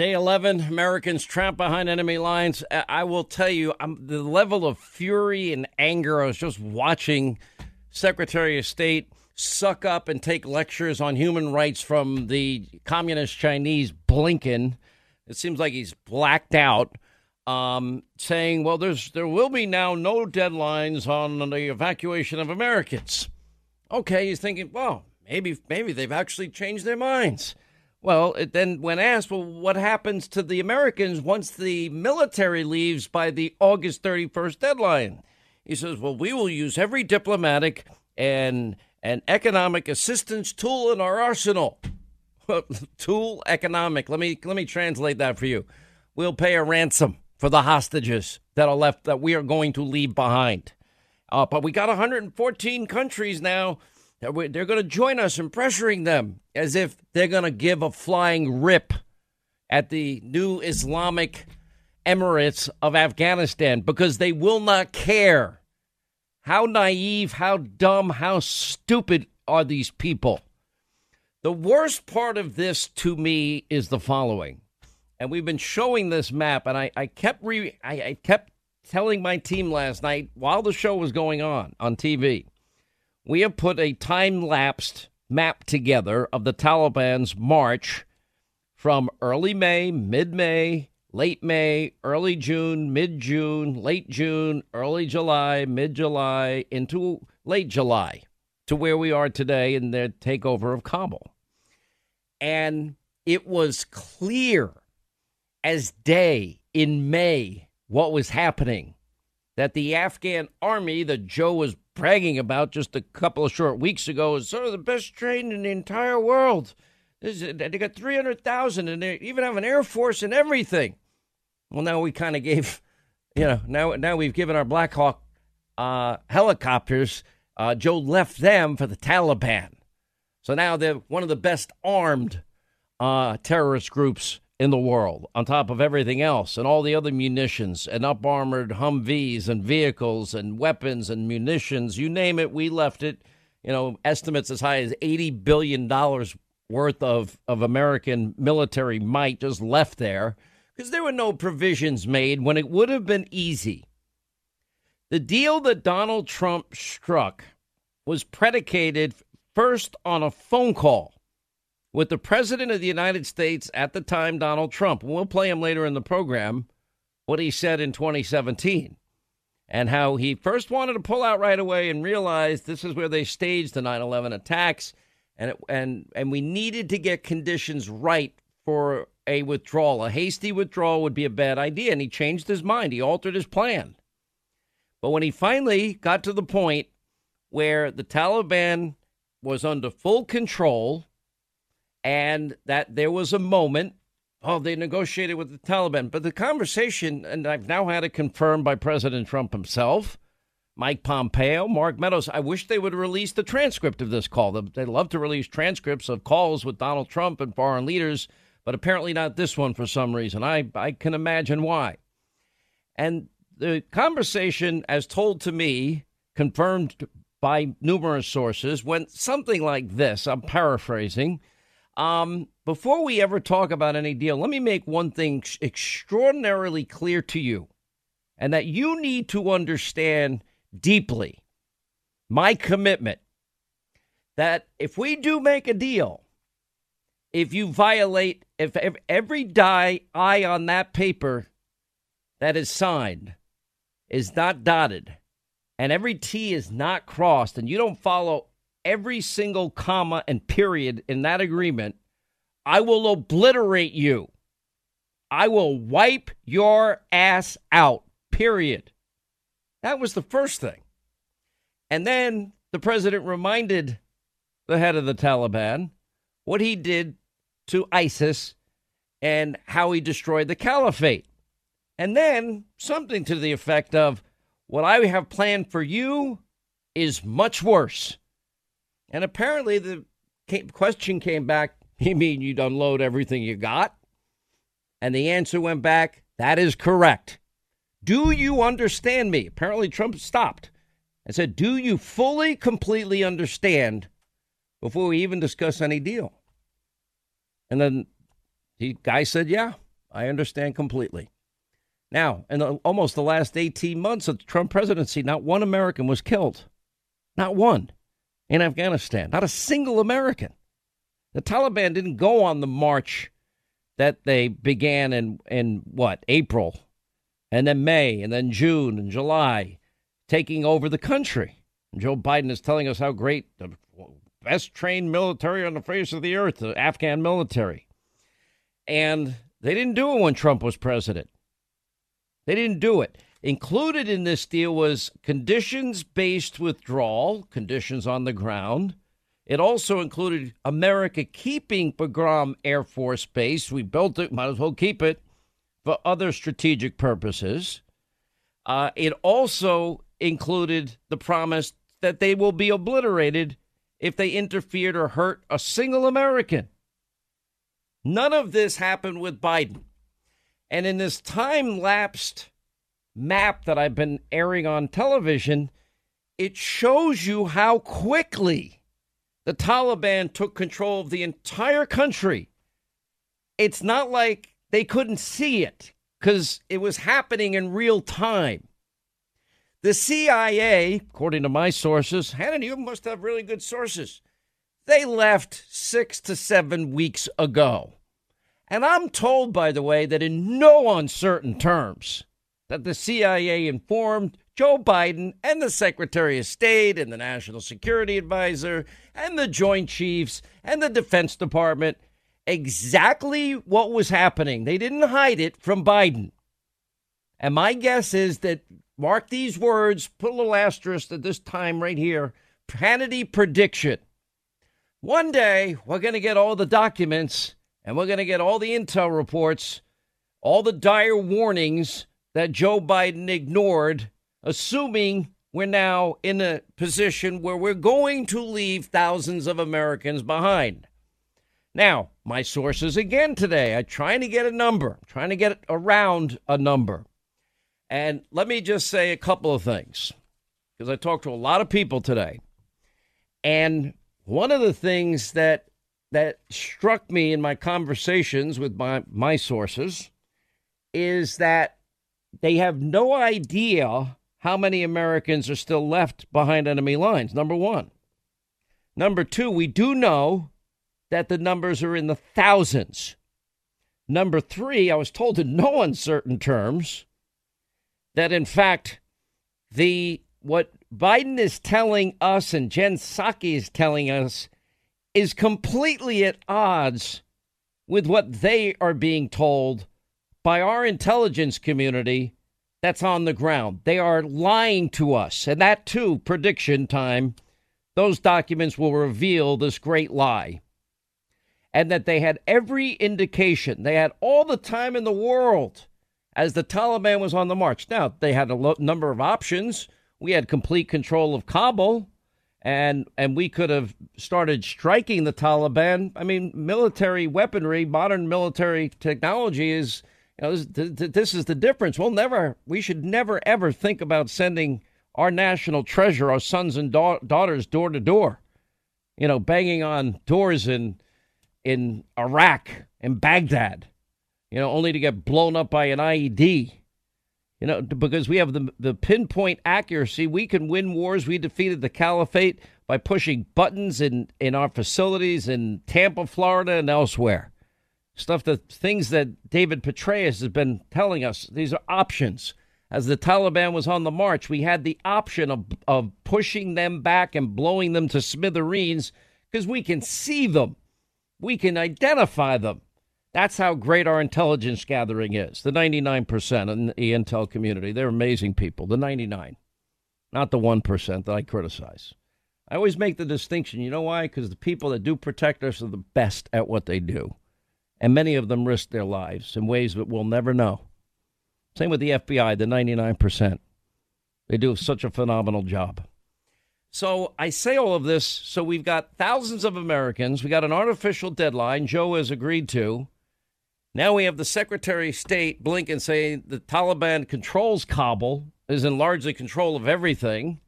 Day 11, Americans trapped behind enemy lines. I will tell you, I'm, the level of fury and anger I was just watching Secretary of State suck up and take lectures on human rights from the communist Chinese Blinken. It seems like he's blacked out, um, saying, "Well, there's there will be now no deadlines on the evacuation of Americans." Okay, he's thinking, well, maybe maybe they've actually changed their minds. Well, then when asked, well, what happens to the Americans once the military leaves by the August 31st deadline? He says, well, we will use every diplomatic and and economic assistance tool in our arsenal. tool economic. Let me let me translate that for you. We'll pay a ransom for the hostages that are left that we are going to leave behind. Uh, but we got 114 countries now. They're going to join us in pressuring them as if they're going to give a flying rip at the new Islamic Emirates of Afghanistan because they will not care how naive, how dumb, how stupid are these people? The worst part of this to me is the following. And we've been showing this map, and I, I kept re, I, I kept telling my team last night while the show was going on on TV. We have put a time lapsed map together of the Taliban's march from early May, mid May, late May, early June, mid June, late June, early July, mid July, into late July to where we are today in their takeover of Kabul. And it was clear as day in May what was happening. That the Afghan army that Joe was bragging about just a couple of short weeks ago is sort of the best trained in the entire world. They got 300,000 and they even have an air force and everything. Well, now we kind of gave, you know, now now we've given our Black Hawk uh, helicopters. Uh, Joe left them for the Taliban, so now they're one of the best armed uh, terrorist groups in the world. On top of everything else, and all the other munitions and up armored Humvees and vehicles and weapons and munitions, you name it, we left it. You know, estimates as high as eighty billion dollars worth of of American military might just left there because there were no provisions made when it would have been easy. The deal that Donald Trump struck was predicated first on a phone call with the President of the United States at the time, Donald Trump. We'll play him later in the program, what he said in 2017 and how he first wanted to pull out right away and realized this is where they staged the 9/11 attacks and it, and and we needed to get conditions right for a withdrawal. A hasty withdrawal would be a bad idea. And he changed his mind, he altered his plan. But when he finally got to the point where the Taliban was under full control and that there was a moment, oh, they negotiated with the Taliban. But the conversation, and I've now had it confirmed by President Trump himself. Mike Pompeo, Mark Meadows. I wish they would release the transcript of this call. They love to release transcripts of calls with Donald Trump and foreign leaders but apparently not this one for some reason. I, I can imagine why. And the conversation, as told to me, confirmed by numerous sources, went something like this. I'm paraphrasing. Um, before we ever talk about any deal, let me make one thing extraordinarily clear to you, and that you need to understand deeply my commitment that if we do make a deal, if you violate if, every die I on that paper that is signed is not dotted and every T is not crossed and you don't follow every single comma and period in that agreement, I will obliterate you. I will wipe your ass out. Period. That was the first thing. And then the president reminded the head of the Taliban what he did to ISIS and how he destroyed the caliphate. And then something to the effect of, What I have planned for you is much worse. And apparently the question came back, You mean you'd unload everything you got? And the answer went back, That is correct. Do you understand me? Apparently Trump stopped and said, Do you fully, completely understand before we even discuss any deal? And then the guy said, Yeah, I understand completely. Now, in the, almost the last 18 months of the Trump presidency, not one American was killed. Not one in Afghanistan. Not a single American. The Taliban didn't go on the march that they began in, in what, April, and then May, and then June and July, taking over the country. And Joe Biden is telling us how great the best trained military on the face of the earth, the Afghan military. And they didn't do it when Trump was president. They didn't do it. Included in this deal was conditions based withdrawal, conditions on the ground. It also included America keeping Bagram Air Force Base. We built it, might as well keep it for other strategic purposes. Uh, it also included the promise that they will be obliterated if they interfered or hurt a single American. None of this happened with Biden. And in this time lapsed map that I've been airing on television, it shows you how quickly the Taliban took control of the entire country. It's not like they couldn't see it because it was happening in real time. The CIA, according to my sources, Hannah, you must have really good sources. They left six to seven weeks ago. And I'm told, by the way, that in no uncertain terms, that the CIA informed Joe Biden and the Secretary of State and the National Security Advisor and the Joint Chiefs and the Defense Department exactly what was happening. They didn't hide it from Biden. And my guess is that, mark these words, put a little asterisk at this time right here Hannity prediction. One day, we're going to get all the documents and we're going to get all the intel reports, all the dire warnings that Joe Biden ignored, assuming we're now in a position where we're going to leave thousands of Americans behind. Now, my sources again today, I'm trying to get a number, trying to get around a number. And let me just say a couple of things because I talked to a lot of people today. And one of the things that that struck me in my conversations with my, my sources is that they have no idea how many Americans are still left behind enemy lines, number one. Number two, we do know that the numbers are in the thousands. Number three, I was told in no uncertain terms that in fact the what Biden is telling us and Jen Psaki is telling us is completely at odds with what they are being told by our intelligence community that's on the ground. They are lying to us. And that, too, prediction time, those documents will reveal this great lie. And that they had every indication, they had all the time in the world as the Taliban was on the march. Now, they had a lo- number of options. We had complete control of Kabul and and we could have started striking the Taliban. I mean, military weaponry, modern military technology is you know this, this is the difference. We'll never, we should never ever think about sending our national treasure, our sons and da- daughters, door to door. You know, banging on doors in in Iraq and Baghdad. You know, only to get blown up by an IED. You know, because we have the the pinpoint accuracy, we can win wars. We defeated the caliphate by pushing buttons in in our facilities in Tampa, Florida, and elsewhere. Stuff that things that David Petraeus has been telling us. These are options. As the Taliban was on the march, we had the option of of pushing them back and blowing them to smithereens because we can see them, we can identify them. That's how great our intelligence gathering is. The 99% in the intel community, they're amazing people. The 99, not the 1% that I criticize. I always make the distinction. You know why? Because the people that do protect us are the best at what they do. And many of them risk their lives in ways that we'll never know. Same with the FBI, the 99%. They do such a phenomenal job. So I say all of this so we've got thousands of Americans. We got an artificial deadline Joe has agreed to now we have the Secretary of State Blinken saying the Taliban controls Kabul, is in largely control of everything.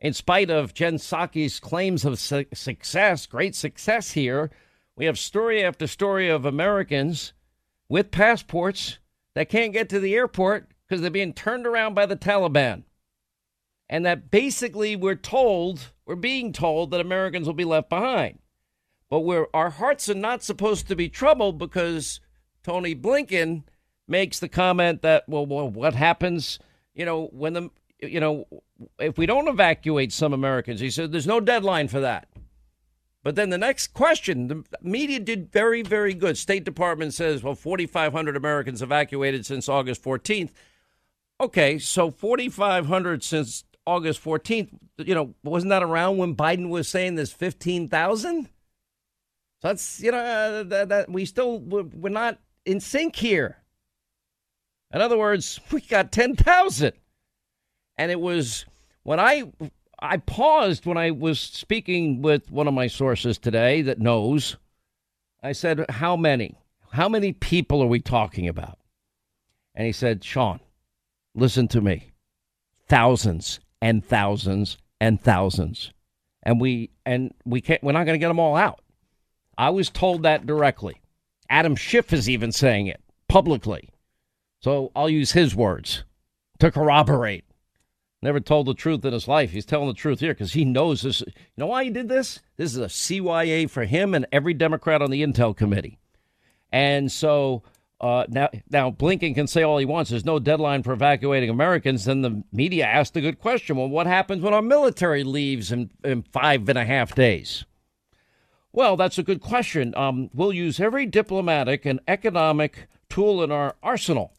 In spite of Jen Psaki's claims of su- success, great success here, we have story after story of Americans with passports that can't get to the airport because they're being turned around by the Taliban. And that basically we're told, we're being told that Americans will be left behind. But we're, our hearts are not supposed to be troubled because Tony Blinken makes the comment that, well, well what happens, you know, when the, you know, if we don't evacuate some Americans? He said there's no deadline for that. But then the next question, the media did very, very good. State Department says, well, 4,500 Americans evacuated since August 14th. Okay, so 4,500 since August 14th. You know, wasn't that around when Biden was saying there's 15,000? So that's, you know, uh, that, that we still, we're not in sync here. In other words, we got 10,000. And it was when I I paused when I was speaking with one of my sources today that knows. I said, How many? How many people are we talking about? And he said, Sean, listen to me. Thousands and thousands and thousands. And we and we can't we're not gonna get them all out. I was told that directly. Adam Schiff is even saying it publicly. So I'll use his words to corroborate. Never told the truth in his life. He's telling the truth here because he knows this. You know why he did this? This is a CYA for him and every Democrat on the Intel Committee. And so uh, now, now Blinken can say all he wants. There's no deadline for evacuating Americans. Then the media asked a good question. Well, what happens when our military leaves in, in five and a half days? Well, that's a good question. Um, we'll use every diplomatic and economic tool in our arsenal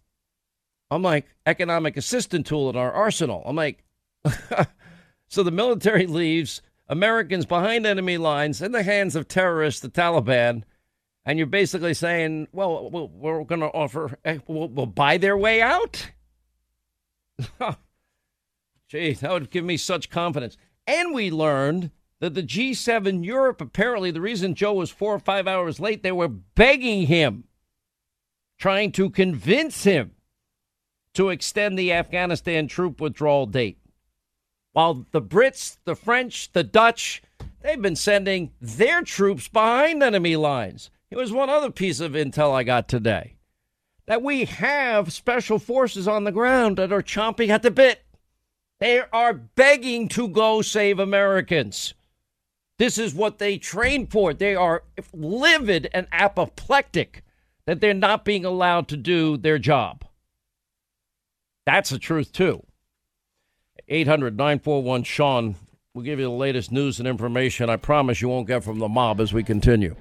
I'm like, economic assistance tool in our arsenal. I'm like, so the military leaves Americans behind enemy lines in the hands of terrorists, the Taliban, and you're basically saying, well, we're going to offer, eh, we'll buy their way out? Gee, that would give me such confidence. And we learned that the G7 Europe, apparently, the reason Joe was four or five hours late, they were begging him, trying to convince him to extend the Afghanistan troop withdrawal date. While the Brits, the French, the Dutch, they've been sending their troops behind enemy lines. Here was one other piece of intel I got today that we have special forces on the ground that are chomping at the bit. They are begging to go save Americans. This is what they train for. They are livid and apoplectic that they're not being allowed to do their job. That's the truth, too. 800 941 Sean. We'll give you the latest news and information. I promise you won't get from the mob as we continue.